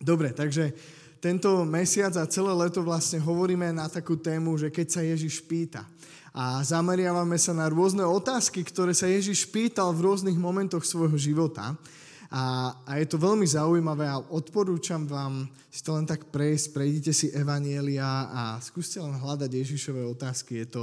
Dobre, takže tento mesiac a celé leto vlastne hovoríme na takú tému, že keď sa Ježiš pýta. A zameriavame sa na rôzne otázky, ktoré sa Ježiš pýtal v rôznych momentoch svojho života. A, a je to veľmi zaujímavé a odporúčam vám si to len tak prejsť, prejdite si Evanielia a skúste len hľadať Ježišové otázky. Je to,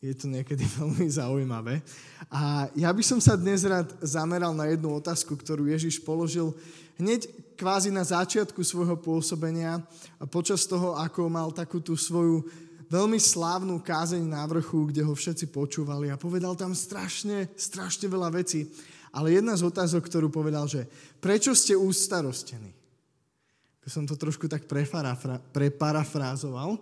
je to niekedy veľmi zaujímavé. A ja by som sa dnes rád zameral na jednu otázku, ktorú Ježiš položil hneď kvázi na začiatku svojho pôsobenia a počas toho, ako mal takú tú svoju veľmi slávnu kázeň na vrchu, kde ho všetci počúvali a povedal tam strašne, strašne veľa vecí. Ale jedna z otázok, ktorú povedal, že prečo ste ústarostení? Som to trošku tak preparafrázoval,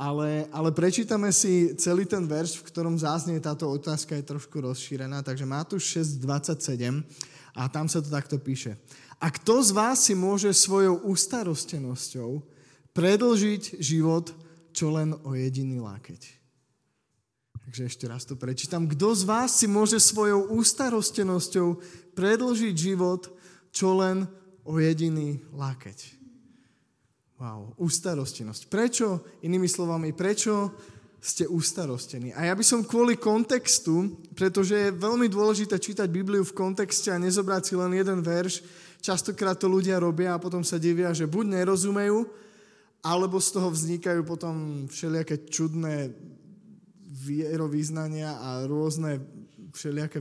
ale, ale prečítame si celý ten verš, v ktorom záznie táto otázka je trošku rozšírená, takže Matúš 6.27 a tam sa to takto píše. A kto z vás si môže svojou ustarostenosťou predlžiť život čo len o jediný lákeť? Takže ešte raz to prečítam. Kto z vás si môže svojou ústarostenosťou predlžiť život čo len o jediný lákeť? Wow, ústarostenosť. Prečo, inými slovami, prečo ste ustarostení. A ja by som kvôli kontextu, pretože je veľmi dôležité čítať Bibliu v kontexte a nezobrať si len jeden verš, Častokrát to ľudia robia a potom sa divia, že buď nerozumejú, alebo z toho vznikajú potom všelijaké čudné vierovýznania a rôzne všelijaké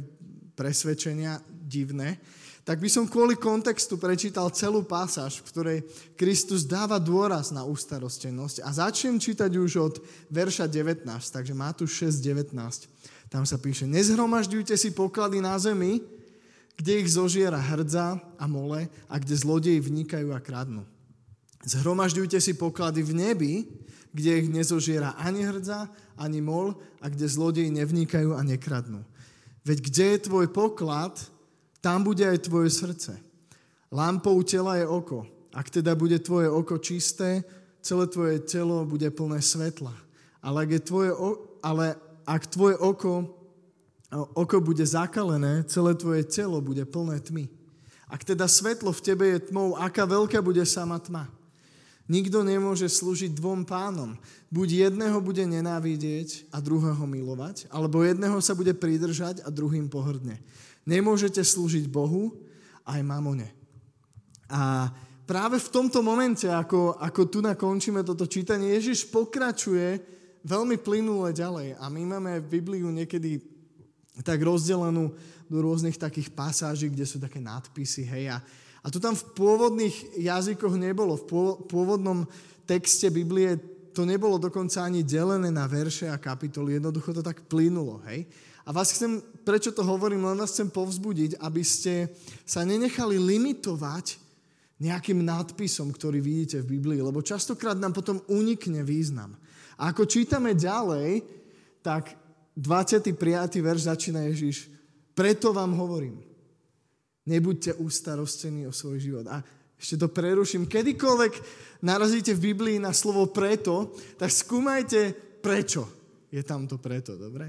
presvedčenia divné, tak by som kvôli kontextu prečítal celú pasáž, v ktorej Kristus dáva dôraz na ústarostenosť a začnem čítať už od verša 19, takže tu 6, 19. Tam sa píše, nezhromažďujte si poklady na zemi, kde ich zožiera hrdza a mole a kde zlodeji vnikajú a kradnú. Zhromažďujte si poklady v nebi, kde ich nezožiera ani hrdza, ani mol a kde zlodeji nevnikajú a nekradnú. Veď kde je tvoj poklad, tam bude aj tvoje srdce. Lampou tela je oko. Ak teda bude tvoje oko čisté, celé tvoje telo bude plné svetla. Ale ak, je tvoje, ale ak tvoje oko oko bude zakalené, celé tvoje telo bude plné tmy. Ak teda svetlo v tebe je tmou, aká veľká bude sama tma? Nikto nemôže slúžiť dvom pánom. Buď jedného bude nenávidieť a druhého milovať, alebo jedného sa bude pridržať a druhým pohrdne. Nemôžete slúžiť Bohu aj mamone. A práve v tomto momente, ako, ako tu nakončíme toto čítanie, Ježiš pokračuje veľmi plynule ďalej. A my máme v Bibliu niekedy tak rozdelenú do rôznych takých pasáží, kde sú také nadpisy, hej. A, a to tam v pôvodných jazykoch nebolo. V pôvodnom texte Biblie to nebolo dokonca ani delené na verše a kapitoly, jednoducho to tak plynulo, hej. A vás chcem, prečo to hovorím, len vás chcem povzbudiť, aby ste sa nenechali limitovať nejakým nadpisom, ktorý vidíte v Biblii, lebo častokrát nám potom unikne význam. A ako čítame ďalej, tak 25. verš začína Ježiš. Preto vám hovorím, nebuďte ustarostení o svoj život. A ešte to preruším. Kedykoľvek narazíte v Biblii na slovo preto, tak skúmajte, prečo je tam to preto, dobre?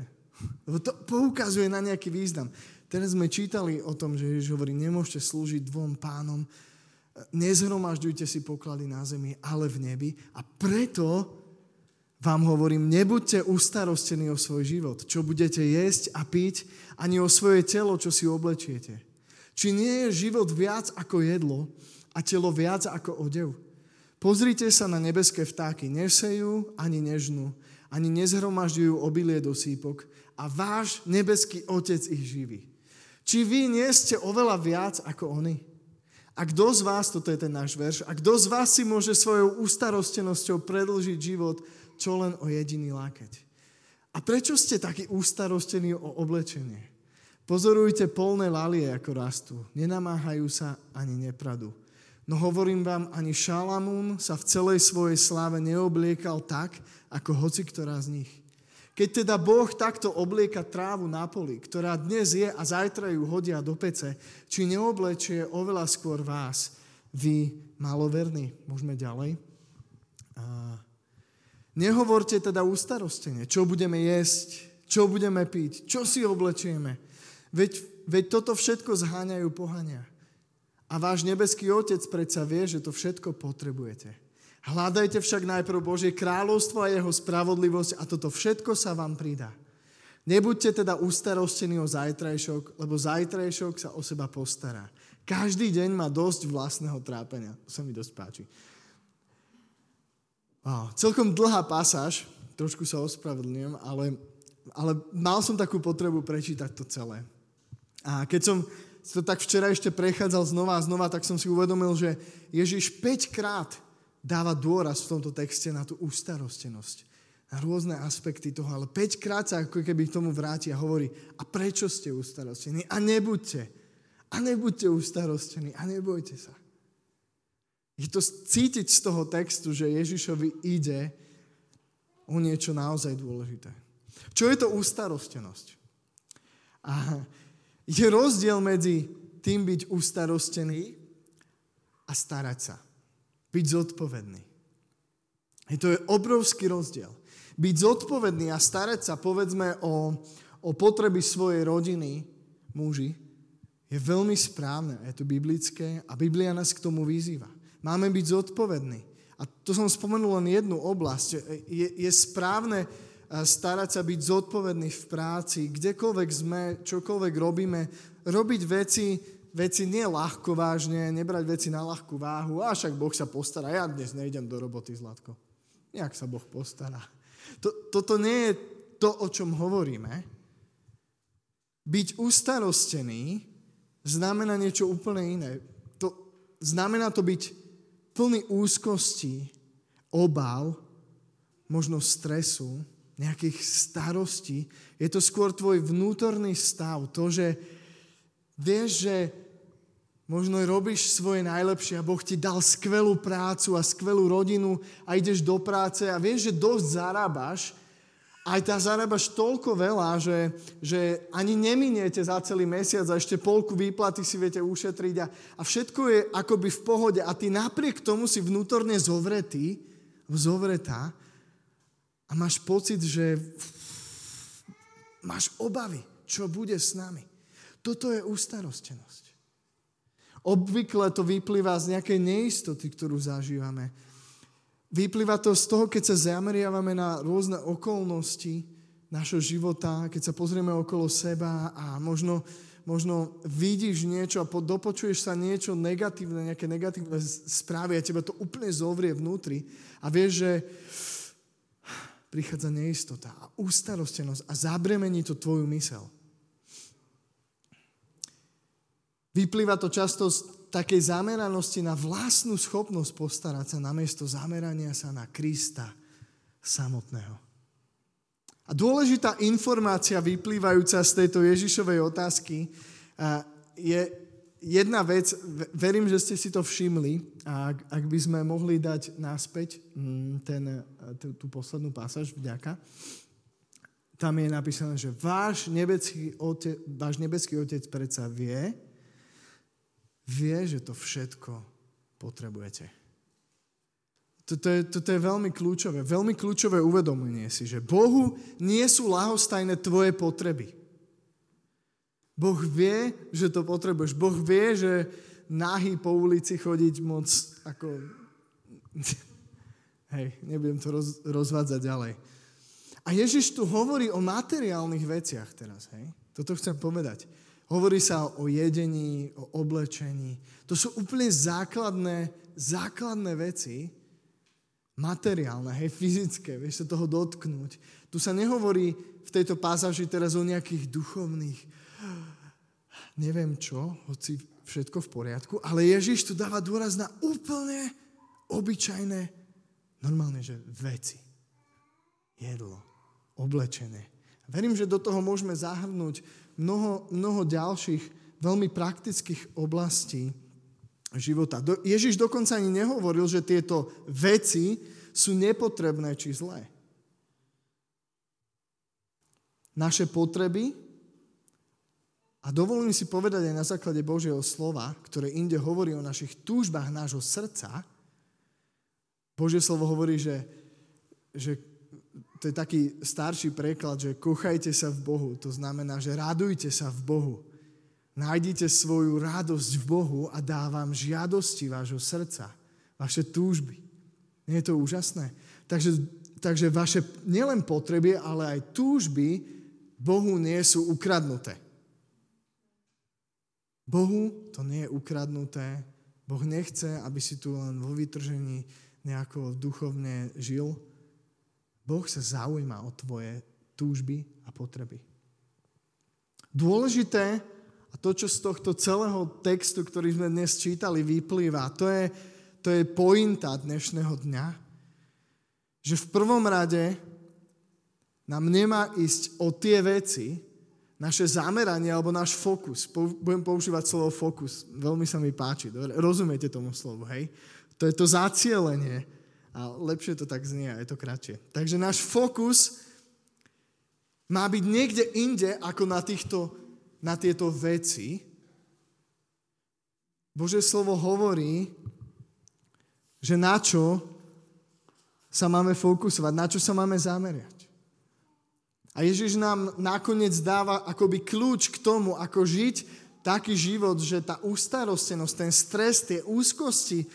Lebo to poukazuje na nejaký význam. Teraz sme čítali o tom, že Ježiš hovorí, nemôžete slúžiť dvom pánom, nezhromažďujte si poklady na zemi, ale v nebi. A preto vám hovorím, nebuďte ustarostení o svoj život, čo budete jesť a piť, ani o svoje telo, čo si oblečiete. Či nie je život viac ako jedlo a telo viac ako odev? Pozrite sa na nebeské vtáky. Nesejú ani nežnú, ani nezhromažďujú obilie do sípok a váš nebeský Otec ich živí. Či vy nie ste oveľa viac ako oni? A kto z vás, toto je ten náš verš, a kto z vás si môže svojou ustarostenosťou predlžiť život čo len o jediný lákať. A prečo ste takí ústarostení o oblečenie? Pozorujte polné lalie, ako rastú. Nenamáhajú sa ani nepradu. No hovorím vám, ani Šalamún sa v celej svojej sláve neobliekal tak, ako hoci ktorá z nich. Keď teda Boh takto oblieka trávu na poli, ktorá dnes je a zajtra ju hodia do pece, či neoblečie oveľa skôr vás, vy maloverní. Môžeme ďalej. A Nehovorte teda ústarostene, čo budeme jesť, čo budeme piť, čo si oblečieme. Veď, veď toto všetko zháňajú pohania. A váš nebeský Otec predsa vie, že to všetko potrebujete. Hľadajte však najprv Božie kráľovstvo a jeho spravodlivosť a toto všetko sa vám pridá. Nebuďte teda ustarostení o zajtrajšok, lebo zajtrajšok sa o seba postará. Každý deň má dosť vlastného trápenia. To sa mi dosť páči. Wow, celkom dlhá pasáž, trošku sa ospravedlňujem, ale, ale mal som takú potrebu prečítať to celé. A keď som to tak včera ešte prechádzal znova a znova, tak som si uvedomil, že Ježiš 5 krát dáva dôraz v tomto texte na tú ústarostenosť. Na rôzne aspekty toho, ale 5 krát sa ako keby k tomu vráti a hovorí, a prečo ste ustarostení? A nebuďte. A nebuďte ustarostení. A nebojte sa. Je to cítiť z toho textu, že Ježišovi ide o niečo naozaj dôležité. Čo je to ústarostenosť? A je rozdiel medzi tým byť ustarostený a starať sa. Byť zodpovedný. I to je obrovský rozdiel. Byť zodpovedný a starať sa, povedzme, o, o potreby svojej rodiny, muži, je veľmi správne. Je to biblické a Biblia nás k tomu vyzýva. Máme byť zodpovední. A to som spomenul len jednu oblasť. Je, je správne starať sa byť zodpovedný v práci, kdekoľvek sme, čokoľvek robíme, robiť veci, veci nie ľahko vážne, nebrať veci na ľahkú váhu, a však Boh sa postará, ja dnes nejdem do roboty, Zlatko. Jak sa Boh postará? To, toto nie je to, o čom hovoríme. Byť ustarostený znamená niečo úplne iné. To, znamená to byť plný úzkosti, obal, možno stresu, nejakých starostí. Je to skôr tvoj vnútorný stav. To, že vieš, že možno robíš svoje najlepšie a Boh ti dal skvelú prácu a skvelú rodinu a ideš do práce a vieš, že dosť zarábaš, aj tá zarábaš toľko veľa, že, že ani neminiete za celý mesiac a ešte polku výplaty si viete ušetriť a, a všetko je akoby v pohode a ty napriek tomu si vnútorne zovretý, zovretá a máš pocit, že máš obavy, čo bude s nami. Toto je ústarostenosť. Obvykle to vyplýva z nejakej neistoty, ktorú zažívame. Vyplýva to z toho, keď sa zameriavame na rôzne okolnosti našho života, keď sa pozrieme okolo seba a možno, možno vidíš niečo a dopočuješ sa niečo negatívne, nejaké negatívne správy a teba to úplne zovrie vnútri a vieš, že prichádza neistota a ústarostenosť a zabremení to tvoju mysel. Vyplýva to často z takej zameranosti na vlastnú schopnosť postarať sa namiesto zamerania sa na Krista samotného. A dôležitá informácia vyplývajúca z tejto Ježišovej otázky je, jedna vec, verím, že ste si to všimli, ak, ak by sme mohli dať naspäť mm, ten, tú, tú poslednú pasáž, vďaka, tam je napísané, že váš nebeský, otec, váš nebeský otec predsa vie, vie, že to všetko potrebujete. Toto je, toto je veľmi kľúčové. Veľmi kľúčové uvedomenie si, že Bohu nie sú lahostajné tvoje potreby. Boh vie, že to potrebuješ. Boh vie, že nahý po ulici chodiť moc ako... Hej, nebudem to roz, rozvádzať ďalej. A Ježiš tu hovorí o materiálnych veciach teraz, hej. Toto chcem povedať. Hovorí sa o jedení, o oblečení. To sú úplne základné, základné veci, materiálne, hej, fyzické, vieš sa toho dotknúť. Tu sa nehovorí v tejto pásaži teraz o nejakých duchovných, neviem čo, hoci všetko v poriadku, ale Ježiš tu dáva dôraz na úplne obyčajné, normálne, že veci. Jedlo, oblečené. Verím, že do toho môžeme zahrnúť mnoho, mnoho ďalších veľmi praktických oblastí života. Do, Ježiš dokonca ani nehovoril, že tieto veci sú nepotrebné či zlé. Naše potreby a dovolím si povedať aj na základe Božieho slova, ktoré inde hovorí o našich túžbách nášho srdca. Božie slovo hovorí, že, že to je taký starší preklad, že kochajte sa v Bohu. To znamená, že radujte sa v Bohu. Nájdite svoju radosť v Bohu a dávam žiadosti vášho srdca, vaše túžby. Nie je to úžasné? Takže, takže vaše nielen potreby, ale aj túžby Bohu nie sú ukradnuté. Bohu to nie je ukradnuté. Boh nechce, aby si tu len vo vytržení nejako duchovne žil. Boh sa zaujíma o tvoje túžby a potreby. Dôležité a to, čo z tohto celého textu, ktorý sme dnes čítali, vyplýva, to je, to je pointa dnešného dňa, že v prvom rade nám nemá ísť o tie veci, naše zameranie alebo náš fokus. Budem používať slovo fokus. Veľmi sa mi páči. Dobre? Rozumiete tomu slovu, hej? To je to zacielenie. A lepšie to tak znie a je to kratšie. Takže náš fokus má byť niekde inde ako na týchto na tieto veci, Bože slovo hovorí, že na čo sa máme fokusovať, na čo sa máme zameriať. A Ježiš nám nakoniec dáva akoby kľúč k tomu, ako žiť taký život, že tá ústarostenosť, ten stres, tie úzkosti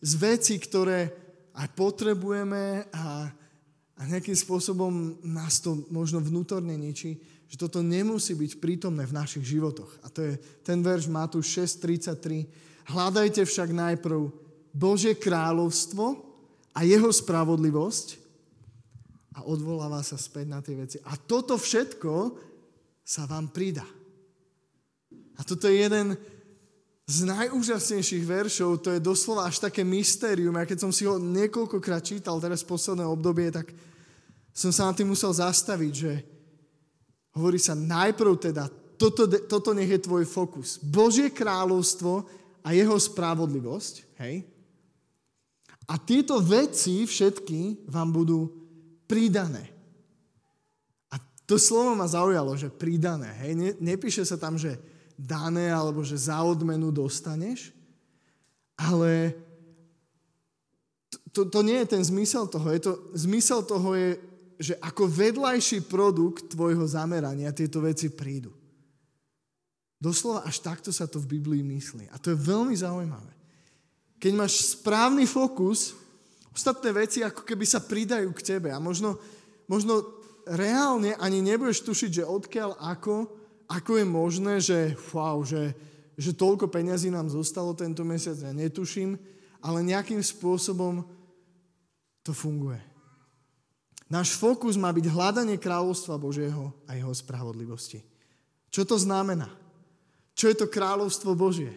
z veci, ktoré aj potrebujeme a, a nejakým spôsobom nás to možno vnútorne ničí, že toto nemusí byť prítomné v našich životoch. A to je ten verš Matúš 6.33. Hľadajte však najprv Božie kráľovstvo a jeho spravodlivosť a odvoláva sa späť na tie veci. A toto všetko sa vám pridá. A toto je jeden z najúžasnejších veršov, to je doslova až také mystérium. Ja keď som si ho niekoľkokrát čítal teraz v posledné obdobie, tak som sa na tým musel zastaviť, že Hovorí sa najprv teda, toto, toto nech je tvoj fokus. Božie kráľovstvo a jeho spravodlivosť, hej? A tieto veci všetky vám budú pridané. A to slovo ma zaujalo, že pridané, hej? Ne, nepíše sa tam, že dané alebo že za odmenu dostaneš, ale to, to nie je ten zmysel toho. Je to, zmysel toho je že ako vedľajší produkt tvojho zamerania tieto veci prídu. Doslova až takto sa to v Biblii myslí. A to je veľmi zaujímavé. Keď máš správny fokus, ostatné veci ako keby sa pridajú k tebe. A možno, možno reálne ani nebudeš tušiť, že odkiaľ, ako, ako je možné, že wow, že, že toľko peňazí nám zostalo tento mesiac, ja netuším, ale nejakým spôsobom to funguje. Náš fokus má byť hľadanie kráľovstva Božieho a jeho spravodlivosti. Čo to znamená? Čo je to kráľovstvo Božie?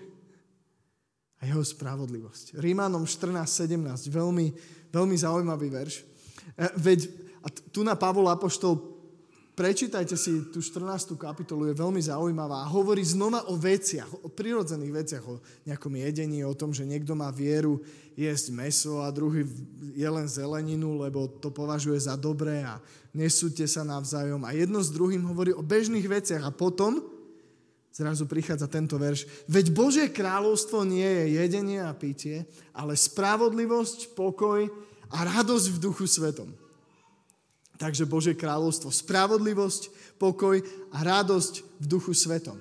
A jeho spravodlivosť. Rímanom 14.17, veľmi, veľmi zaujímavý verš. E, veď, a tu na Pavol Apoštol Prečítajte si tú 14. kapitolu, je veľmi zaujímavá a hovorí znova o veciach, o prirodzených veciach, o nejakom jedení, o tom, že niekto má vieru jesť meso a druhý je len zeleninu, lebo to považuje za dobré a nesúďte sa navzájom. A jedno s druhým hovorí o bežných veciach a potom zrazu prichádza tento verš. Veď Božie kráľovstvo nie je jedenie a pitie, ale spravodlivosť, pokoj a radosť v duchu svetom. Takže Božie kráľovstvo, spravodlivosť, pokoj a radosť v duchu svetom.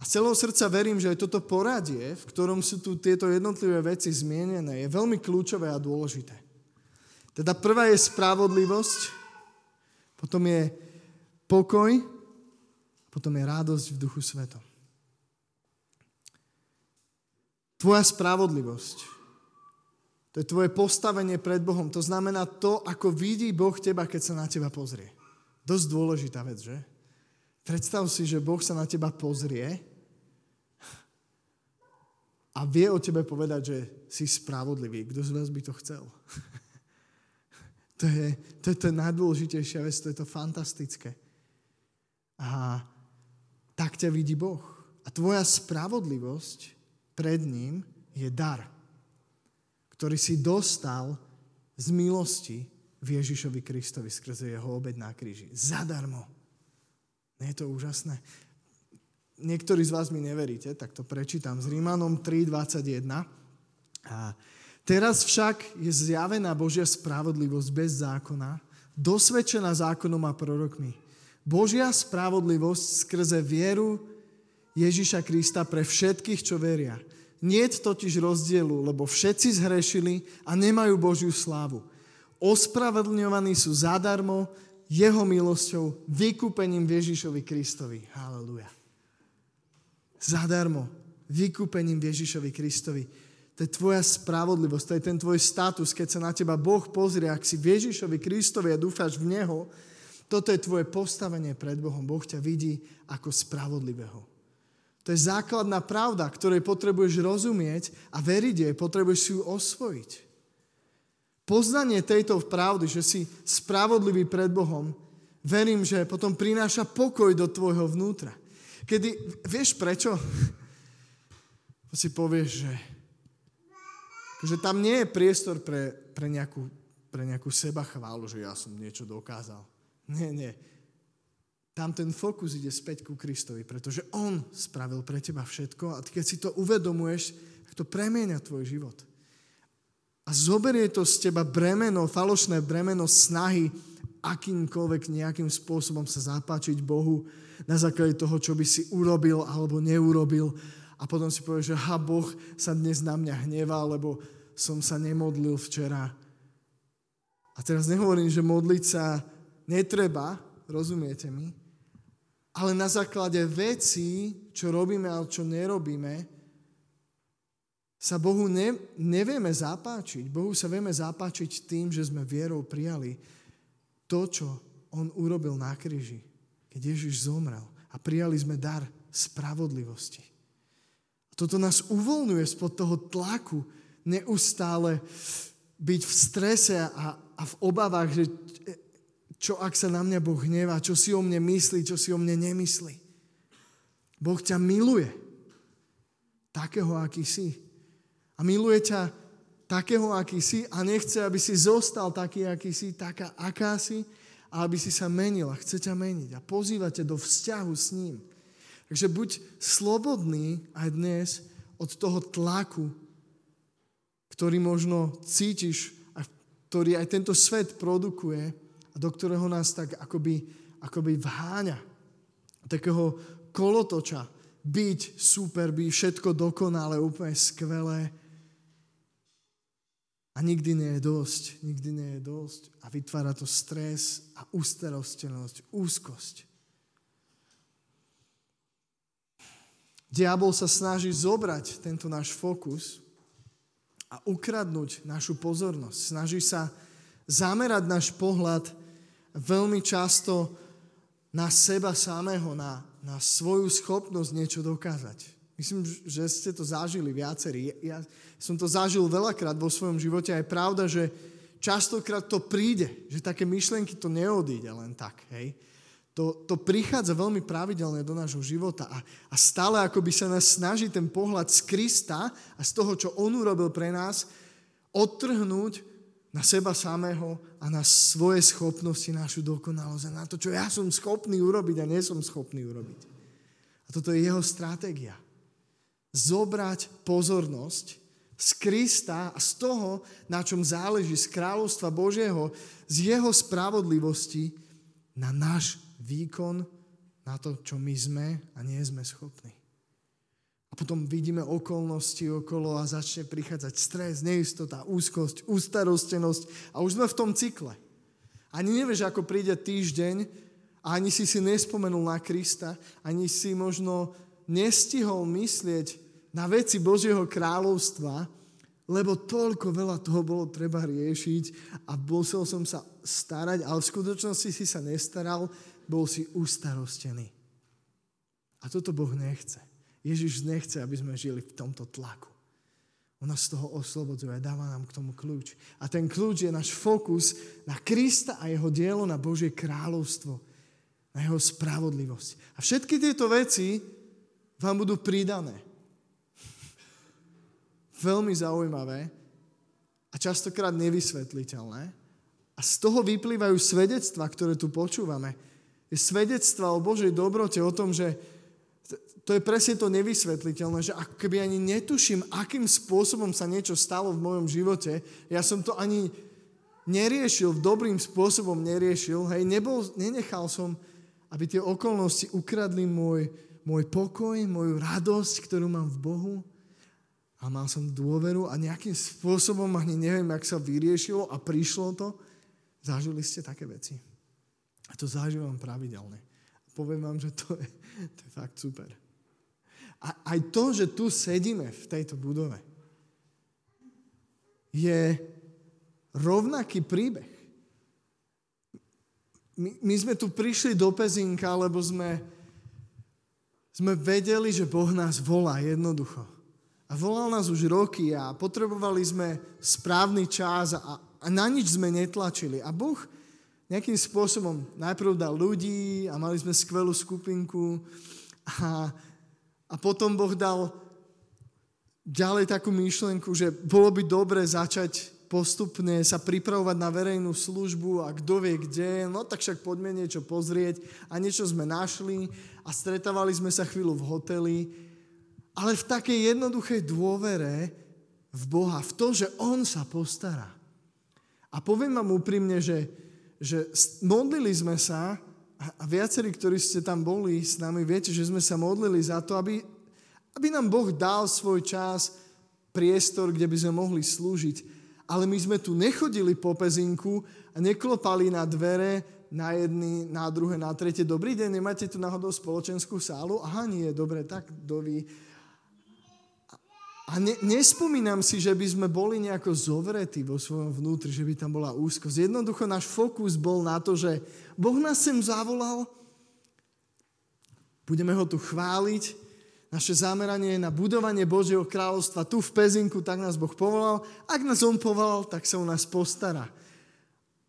A celého srdca verím, že aj toto poradie, v ktorom sú tu tieto jednotlivé veci zmienené, je veľmi kľúčové a dôležité. Teda prvá je spravodlivosť, potom je pokoj, potom je radosť v duchu svetom. Tvoja spravodlivosť to je tvoje postavenie pred Bohom. To znamená to, ako vidí Boh teba, keď sa na teba pozrie. Dosť dôležitá vec, že? Predstav si, že Boh sa na teba pozrie a vie o tebe povedať, že si spravodlivý. Kto z vás by to chcel? to, je, to je to najdôležitejšia vec, to je to fantastické. A tak ťa vidí Boh. A tvoja spravodlivosť pred ním je dar ktorý si dostal z milosti v Ježišovi Kristovi skrze jeho obed na kríži. Zadarmo. Nie je to úžasné? Niektorí z vás mi neveríte, tak to prečítam z Rímanom 3.21. A teraz však je zjavená Božia spravodlivosť bez zákona, dosvedčená zákonom a prorokmi. Božia spravodlivosť skrze vieru Ježiša Krista pre všetkých, čo veria. Nie je totiž rozdielu, lebo všetci zhrešili a nemajú Božiu slávu. Ospravedlňovaní sú zadarmo jeho milosťou, vykúpením Ježišovi Kristovi. Halleluja. Zadarmo, vykúpením Ježišovi Kristovi. To je tvoja spravodlivosť, to je ten tvoj status, keď sa na teba Boh pozrie, ak si Ježišovi Kristovi a dúfaš v Neho, toto je tvoje postavenie pred Bohom. Boh ťa vidí ako spravodlivého. To je základná pravda, ktorej potrebuješ rozumieť a veriť jej, potrebuješ si ju osvojiť. Poznanie tejto pravdy, že si spravodlivý pred Bohom, verím, že potom prináša pokoj do tvojho vnútra. Kedy, vieš prečo? Si povieš, že že tam nie je priestor pre, pre, nejakú, pre nejakú seba chválu, že ja som niečo dokázal. Nie, nie. Tam ten fokus ide späť ku Kristovi, pretože On spravil pre teba všetko a keď si to uvedomuješ, tak to premieňa tvoj život. A zoberie to z teba bremeno, falošné bremeno snahy akýmkoľvek nejakým spôsobom sa zapáčiť Bohu na základe toho, čo by si urobil alebo neurobil a potom si povieš, že ha, Boh sa dnes na mňa hnevá, lebo som sa nemodlil včera. A teraz nehovorím, že modliť sa netreba, rozumiete mi? Ale na základe vecí, čo robíme a čo nerobíme, sa Bohu ne, nevieme zapáčiť. Bohu sa vieme zapáčiť tým, že sme vierou prijali to, čo On urobil na kríži, keď Ježiš zomrel. A prijali sme dar spravodlivosti. Toto nás uvoľňuje spod toho tlaku neustále byť v strese a, a v obavách, že čo ak sa na mňa Boh hnevá, čo si o mne myslí, čo si o mne nemyslí. Boh ťa miluje. Takého, aký si. A miluje ťa takého, aký si a nechce, aby si zostal taký, aký si, taká, aká si a aby si sa menil a chce ťa meniť a pozýva ťa do vzťahu s ním. Takže buď slobodný aj dnes od toho tlaku, ktorý možno cítiš a ktorý aj tento svet produkuje a do ktorého nás tak akoby, akoby vháňa. Takého kolotoča. Byť super, byť všetko dokonalé, úplne skvelé. A nikdy nie je dosť. Nikdy nie je dosť. A vytvára to stres a ústarostenosť, úzkosť. Diabol sa snaží zobrať tento náš fokus a ukradnúť našu pozornosť. Snaží sa zamerať náš pohľad veľmi často na seba samého, na, na svoju schopnosť niečo dokázať. Myslím, že ste to zažili viacerí. Ja som to zažil veľakrát vo svojom živote a je pravda, že častokrát to príde, že také myšlienky to neodíde len tak. Hej? To, to prichádza veľmi pravidelne do nášho života a, a stále akoby sa nás snaží ten pohľad z Krista a z toho, čo On urobil pre nás, odtrhnúť na seba samého a na svoje schopnosti, našu dokonalosť a na to, čo ja som schopný urobiť a nie som schopný urobiť. A toto je jeho stratégia. Zobrať pozornosť z Krista a z toho, na čom záleží, z kráľovstva Božieho, z jeho spravodlivosti na náš výkon na to, čo my sme a nie sme schopní. A potom vidíme okolnosti okolo a začne prichádzať stres, neistota, úzkosť, ústarostenosť a už sme v tom cykle. Ani nevieš, ako príde týždeň a ani si si nespomenul na Krista, ani si možno nestihol myslieť na veci Božieho kráľovstva, lebo toľko veľa toho bolo treba riešiť a musel som sa starať, ale v skutočnosti si sa nestaral, bol si ustarostený. A toto Boh nechce. Ježiš nechce, aby sme žili v tomto tlaku. On nás z toho oslobodzuje dáva nám k tomu kľúč. A ten kľúč je náš fokus na Krista a jeho dielo, na Božie kráľovstvo, na jeho spravodlivosť. A všetky tieto veci vám budú pridané. Veľmi zaujímavé a častokrát nevysvetliteľné. A z toho vyplývajú svedectva, ktoré tu počúvame je svedectva o Božej dobrote, o tom, že to je presne to nevysvetliteľné, že ako keby ani netuším, akým spôsobom sa niečo stalo v mojom živote, ja som to ani neriešil, dobrým spôsobom neriešil, hej, nebol, nenechal som, aby tie okolnosti ukradli môj, môj pokoj, moju radosť, ktorú mám v Bohu. A mal som dôveru a nejakým spôsobom, ani neviem, jak sa vyriešilo a prišlo to. Zažili ste také veci. A to zažívam pravidelne. Poviem vám, že to je, to je fakt super. A aj to, že tu sedíme v tejto budove, je rovnaký príbeh. My, my sme tu prišli do Pezinka, lebo sme, sme vedeli, že Boh nás volá jednoducho. A volal nás už roky a potrebovali sme správny čas a, a na nič sme netlačili. A Boh nejakým spôsobom najprv dal ľudí a mali sme skvelú skupinku a, a potom Boh dal ďalej takú myšlenku, že bolo by dobre začať postupne sa pripravovať na verejnú službu a kto vie kde, no tak však poďme niečo pozrieť a niečo sme našli a stretávali sme sa chvíľu v hoteli, ale v takej jednoduchej dôvere v Boha, v to, že On sa postará. A poviem vám úprimne, že, že modlili sme sa a viacerí, ktorí ste tam boli s nami, viete, že sme sa modlili za to, aby, aby nám Boh dal svoj čas, priestor, kde by sme mohli slúžiť ale my sme tu nechodili po pezinku a neklopali na dvere na jedny, na druhé, na tretie. Dobrý deň, nemáte tu náhodou spoločenskú sálu? Aha, nie, dobre, tak doví. A ne, nespomínam si, že by sme boli nejako zovretí vo svojom vnútri, že by tam bola úzkosť. Jednoducho náš fokus bol na to, že Boh nás sem zavolal, budeme ho tu chváliť, naše zameranie je na budovanie Božieho kráľovstva tu v Pezinku, tak nás Boh povolal. Ak nás On povolal, tak sa o nás postará.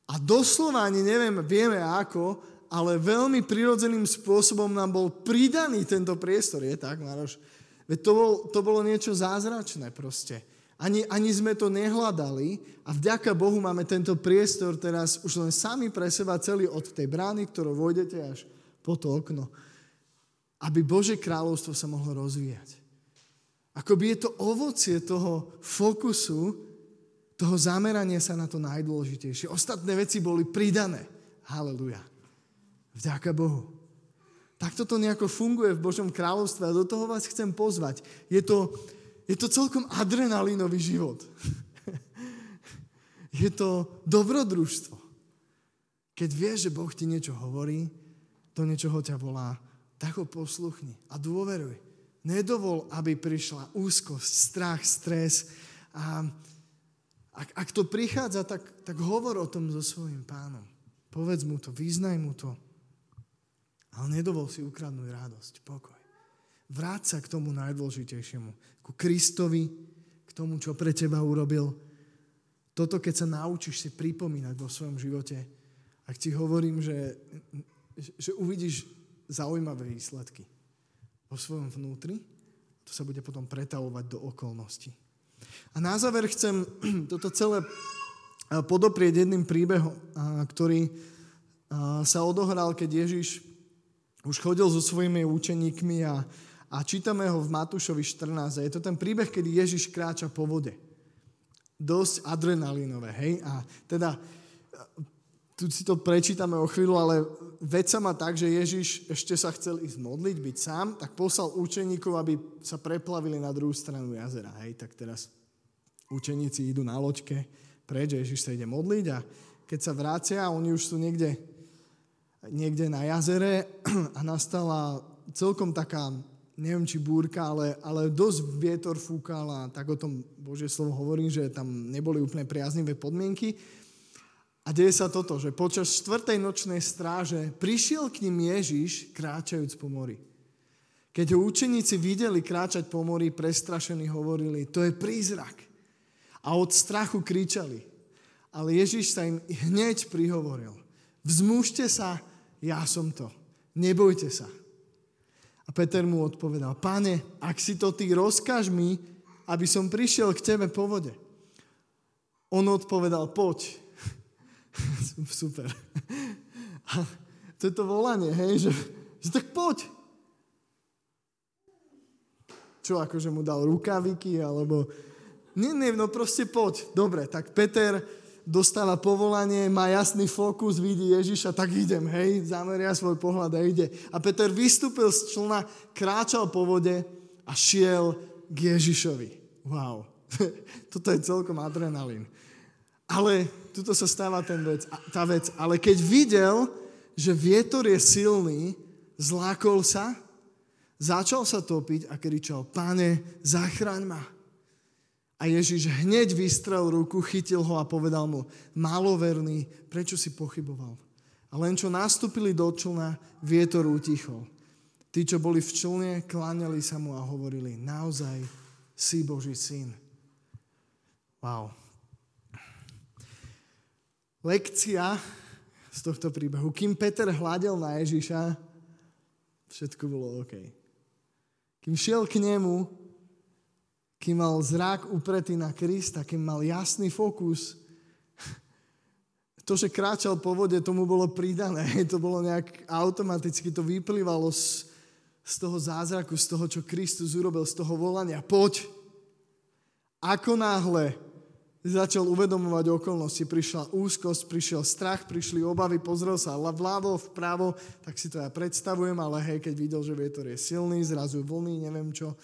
A doslova ani neviem, vieme ako, ale veľmi prirodzeným spôsobom nám bol pridaný tento priestor. Je tak, Maroš? Veď to, bol, to bolo niečo zázračné proste. Ani, ani sme to nehľadali a vďaka Bohu máme tento priestor teraz už len sami pre seba celý od tej brány, ktorou vojdete až po to okno aby Bože kráľovstvo sa mohlo rozvíjať. Akoby je to ovocie toho fokusu, toho zamerania sa na to najdôležitejšie. Ostatné veci boli pridané. Haleluja. Vďaka Bohu. Takto to nejako funguje v Božom kráľovstve a do toho vás chcem pozvať. Je to, je to celkom adrenalínový život. je to dobrodružstvo. Keď vieš, že Boh ti niečo hovorí, do niečoho ťa volá tak ho posluchni a dôveruj. Nedovol, aby prišla úzkosť, strach, stres. A ak, ak to prichádza, tak, tak hovor o tom so svojím pánom. Povedz mu to, vyznaj mu to. Ale nedovol si ukradnúť radosť, pokoj. Vráť sa k tomu najdôležitejšiemu. Ku Kristovi, k tomu, čo pre teba urobil. Toto, keď sa naučíš si pripomínať vo svojom živote, ak ti hovorím, že, že uvidíš zaujímavé výsledky vo svojom vnútri. To sa bude potom pretavovať do okolností. A na záver chcem toto celé podoprieť jedným príbehom, ktorý sa odohral, keď Ježiš už chodil so svojimi učeníkmi a, a čítame ho v Matúšovi 14. A je to ten príbeh, kedy Ježiš kráča po vode. Dosť adrenalinové, hej? A teda tu si to prečítame o chvíľu, ale vec sa má tak, že Ježiš ešte sa chcel ísť modliť, byť sám, tak poslal učeníkov, aby sa preplavili na druhú stranu jazera. Hej, tak teraz učeníci idú na loďke preč, Ježiš sa ide modliť a keď sa vrácia, oni už sú niekde, niekde na jazere a nastala celkom taká, neviem či búrka, ale, ale dosť vietor fúkal a tak o tom Božie slovo hovorím, že tam neboli úplne priaznivé podmienky. A deje sa toto, že počas štvrtej nočnej stráže prišiel k ním Ježiš kráčajúc po mori. Keď ho učeníci videli kráčať po mori, prestrašení hovorili, to je prízrak. A od strachu kričali. Ale Ježiš sa im hneď prihovoril. Vzmúžte sa, ja som to. Nebojte sa. A Peter mu odpovedal, pane, ak si to ty, rozkáž mi, aby som prišiel k tebe po vode. On odpovedal, poď. Super. A to je to volanie, hej, že, že tak poď. Čo, akože mu dal rukaviky, alebo... Nie, nie, no proste poď. Dobre, tak Peter dostáva povolanie, má jasný fokus, vidí Ježiša, tak idem, hej, zameria svoj pohľad a ide. A Peter vystúpil z člna, kráčal po vode a šiel k Ježišovi. Wow. Toto je celkom adrenalín. Ale tuto sa stáva ten vec, tá vec. Ale keď videl, že vietor je silný, zlákol sa, začal sa topiť a kričal, pane, zachraň ma. A Ježiš hneď vystrel ruku, chytil ho a povedal mu, maloverný, prečo si pochyboval? A len čo nastúpili do člna, vietor utichol. Tí, čo boli v člne, kláňali sa mu a hovorili, naozaj si Boží syn. Wow. Lekcia z tohto príbehu. Kým Peter hľadel na Ježiša, všetko bolo OK. Kým šiel k nemu, kým mal zrak upretý na Krista, kým mal jasný fokus, to, že kráčal po vode, tomu bolo pridané. To bolo nejak automaticky, to vyplývalo z, z toho zázraku, z toho, čo Kristus urobil, z toho volania. Poď. Ako náhle začal uvedomovať okolnosti, prišla úzkosť, prišiel strach, prišli obavy, pozrel sa vľavo, vpravo, tak si to ja predstavujem, ale hej, keď videl, že vietor je silný, zrazu vlny, neviem čo,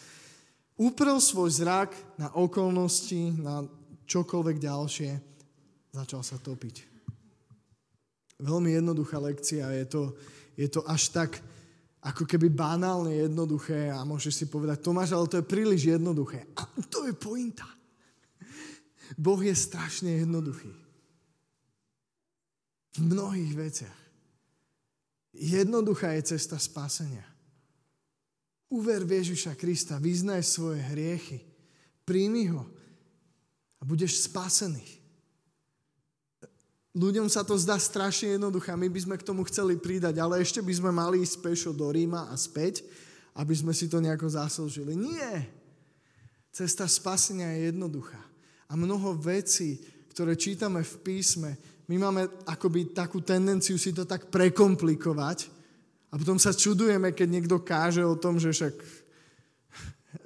uprel svoj zrak na okolnosti, na čokoľvek ďalšie, začal sa topiť. Veľmi jednoduchá lekcia, je to, je to až tak ako keby banálne jednoduché a môžeš si povedať, Tomáš, ale to je príliš jednoduché. A to je pointa. Boh je strašne jednoduchý. V mnohých veciach. Jednoduchá je cesta spásenia. Uver v Ježiša Krista, vyznaj svoje hriechy, príjmi ho a budeš spasený. Ľuďom sa to zdá strašne jednoduché my by sme k tomu chceli pridať, ale ešte by sme mali ísť pešo do Ríma a späť, aby sme si to nejako zaslúžili. Nie! Cesta spasenia je jednoduchá. A mnoho vecí, ktoré čítame v písme, my máme akoby takú tendenciu si to tak prekomplikovať, a potom sa čudujeme, keď niekto káže o tom, že však,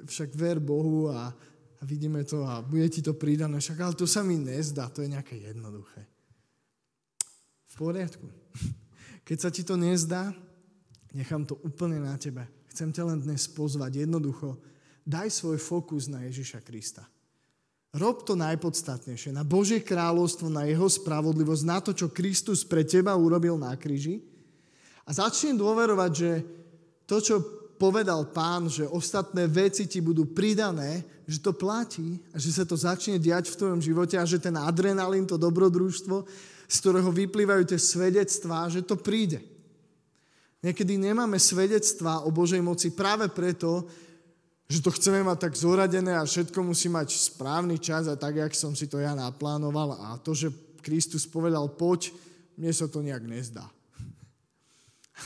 však ver Bohu a, a vidíme to a bude ti to pridané. Však ale to sa mi nezdá, to je nejaké jednoduché. V poriadku. Keď sa ti to nezdá, nechám to úplne na tebe. Chcem ťa len dnes pozvať jednoducho. Daj svoj fokus na Ježiša Krista. Rob to najpodstatnejšie, na Božie kráľovstvo, na jeho spravodlivosť, na to, čo Kristus pre teba urobil na kríži a začni dôverovať, že to, čo povedal pán, že ostatné veci ti budú pridané, že to platí a že sa to začne diať v tvojom živote a že ten adrenalín, to dobrodružstvo, z ktorého vyplývajú tie svedectvá, že to príde. Niekedy nemáme svedectvá o Božej moci práve preto, že to chceme mať tak zoradené a všetko musí mať správny čas a tak, jak som si to ja naplánoval a to, že Kristus povedal poď, mne sa to nejak nezdá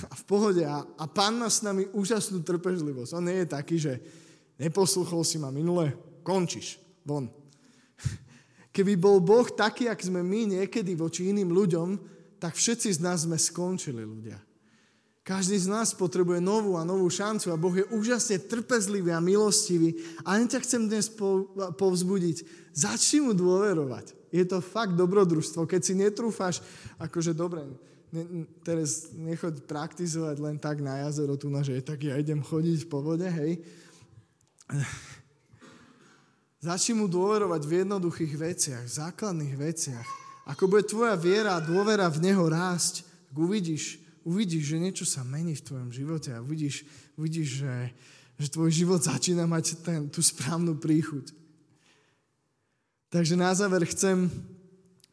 a v pohode. A, a pán má s nami úžasnú trpežlivosť. On nie je taký, že neposluchol si ma minule, končíš, von. Keby bol Boh taký, ak sme my niekedy voči iným ľuďom, tak všetci z nás sme skončili ľudia. Každý z nás potrebuje novú a novú šancu a Boh je úžasne trpezlivý a milostivý. A len ťa chcem dnes povzbudiť. Začni mu dôverovať. Je to fakt dobrodružstvo. Keď si netrúfáš, akože dobre, ne, teraz nechoď praktizovať len tak na jazero tu na, že tak ja idem chodiť po vode, hej. Začni mu dôverovať v jednoduchých veciach, v základných veciach. Ako bude tvoja viera a dôvera v Neho rásť, tak uvidíš, uvidíš, že niečo sa mení v tvojom živote a uvidíš, uvidíš že, že tvoj život začína mať ten, tú správnu príchuť. Takže na záver chcem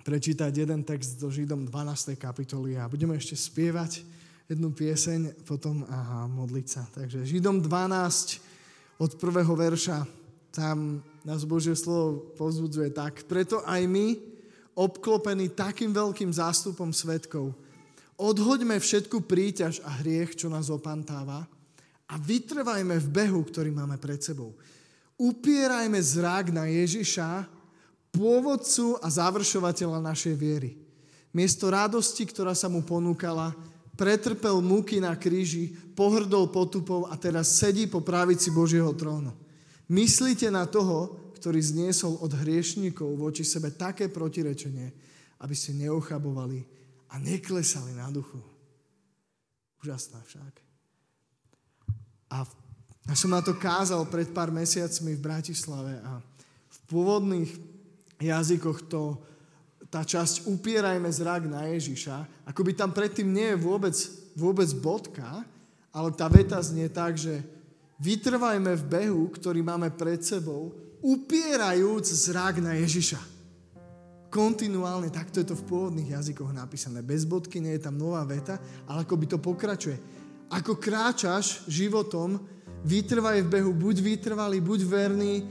prečítať jeden text do Židom 12. kapitoly a budeme ešte spievať jednu pieseň, potom aha, modliť sa. Takže Židom 12 od prvého verša, tam nás Božie slovo pozbudzuje tak. Preto aj my, obklopení takým veľkým zástupom svetkov, odhoďme všetku príťaž a hriech, čo nás opantáva a vytrvajme v behu, ktorý máme pred sebou. Upierajme zrak na Ježiša, pôvodcu a završovateľa našej viery. Miesto radosti, ktorá sa mu ponúkala, pretrpel múky na kríži, pohrdol potupou a teraz sedí po pravici Božieho trónu. Myslíte na toho, ktorý zniesol od hriešníkov voči sebe také protirečenie, aby ste neochabovali a neklesali na duchu. Úžasná však. A ja som na to kázal pred pár mesiacmi v Bratislave a v pôvodných jazykoch to, tá časť upierajme zrak na Ježiša, ako by tam predtým nie je vôbec, vôbec bodka, ale tá veta znie tak, že vytrvajme v behu, ktorý máme pred sebou, upierajúc zrak na Ježiša. Kontinuálne, takto je to v pôvodných jazykoch napísané. Bez bodky nie je tam nová veta, ale ako by to pokračuje. Ako kráčaš životom, vytrvaj v behu, buď vytrvalý, buď verný,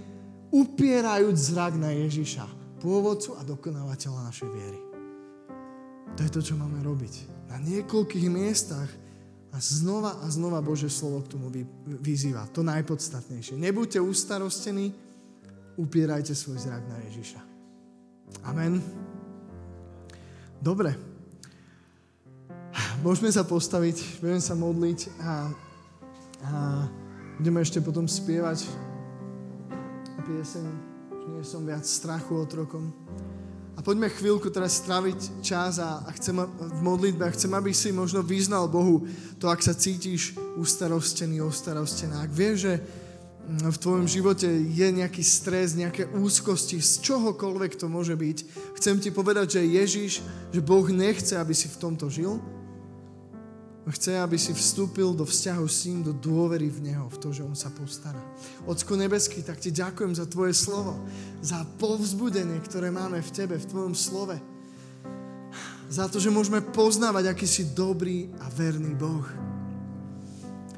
upierajúc zrak na Ježiša, pôvodcu a dokonávateľa našej viery. To je to, čo máme robiť. Na niekoľkých miestach a znova a znova Bože slovo k tomu vyzýva. To najpodstatnejšie. Nebuďte ustarostení, upierajte svoj zrak na Ježiša. Amen. Dobre. Môžeme sa postaviť, budeme sa modliť a, a budeme ešte potom spievať pieseň, že nie som viac strachu otrokom. A poďme chvíľku teraz straviť čas a, a chcem v modlitbe a chcem, aby si možno vyznal Bohu to, ak sa cítiš ustarostený, ostarostená. Ak vieš, že v tvojom živote je nejaký stres, nejaké úzkosti, z čohokoľvek to môže byť, chcem ti povedať, že Ježiš, že Boh nechce, aby si v tomto žil. Chce, aby si vstúpil do vzťahu s ním, do dôvery v Neho, v to, že On sa postará. Ocko nebeský, tak ti ďakujem za Tvoje slovo, za povzbudenie, ktoré máme v Tebe, v Tvojom slove. Za to, že môžeme poznávať, aký si dobrý a verný Boh.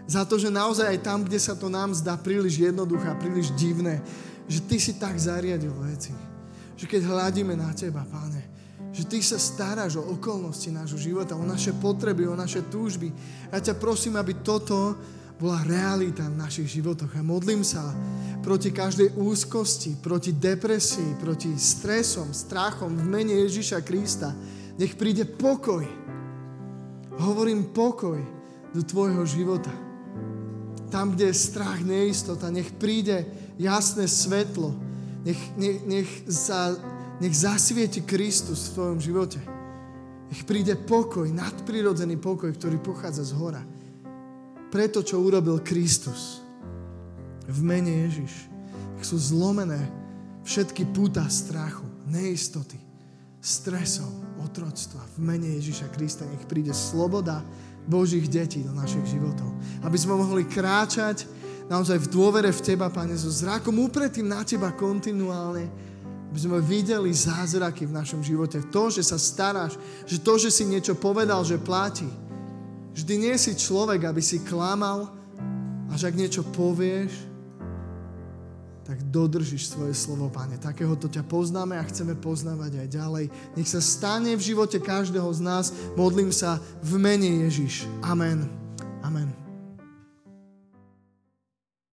Za to, že naozaj aj tam, kde sa to nám zdá príliš jednoduché a príliš divné, že Ty si tak zariadil veci. Že keď hľadíme na Teba, Páne, že Ty sa staráš o okolnosti nášho života, o naše potreby, o naše túžby. Ja ťa prosím, aby toto bola realita v našich životoch. A modlím sa proti každej úzkosti, proti depresii, proti stresom, strachom v mene Ježiša Krista. Nech príde pokoj. Hovorím pokoj do tvojho života tam, kde je strach, neistota, nech príde jasné svetlo, nech, nech, nech, sa, nech zasvieti Kristus v tvojom živote. Nech príde pokoj, nadprirodzený pokoj, ktorý pochádza z hora. Preto, čo urobil Kristus v mene Ježiš. Nech sú zlomené všetky púta strachu, neistoty, stresov, otroctva. V mene Ježiša Krista nech príde sloboda, Božích detí do našich životov. Aby sme mohli kráčať naozaj v dôvere v Teba, Pane, so zrakom upretým na Teba kontinuálne, aby sme videli zázraky v našom živote. To, že sa staráš, že to, že si niečo povedal, že platí. Vždy nie si človek, aby si klamal a že ak niečo povieš, tak dodržíš svoje slovo, Pane. Takéhoto ťa poznáme a chceme poznávať aj ďalej. Nech sa stane v živote každého z nás. Modlím sa v mene Ježiš. Amen.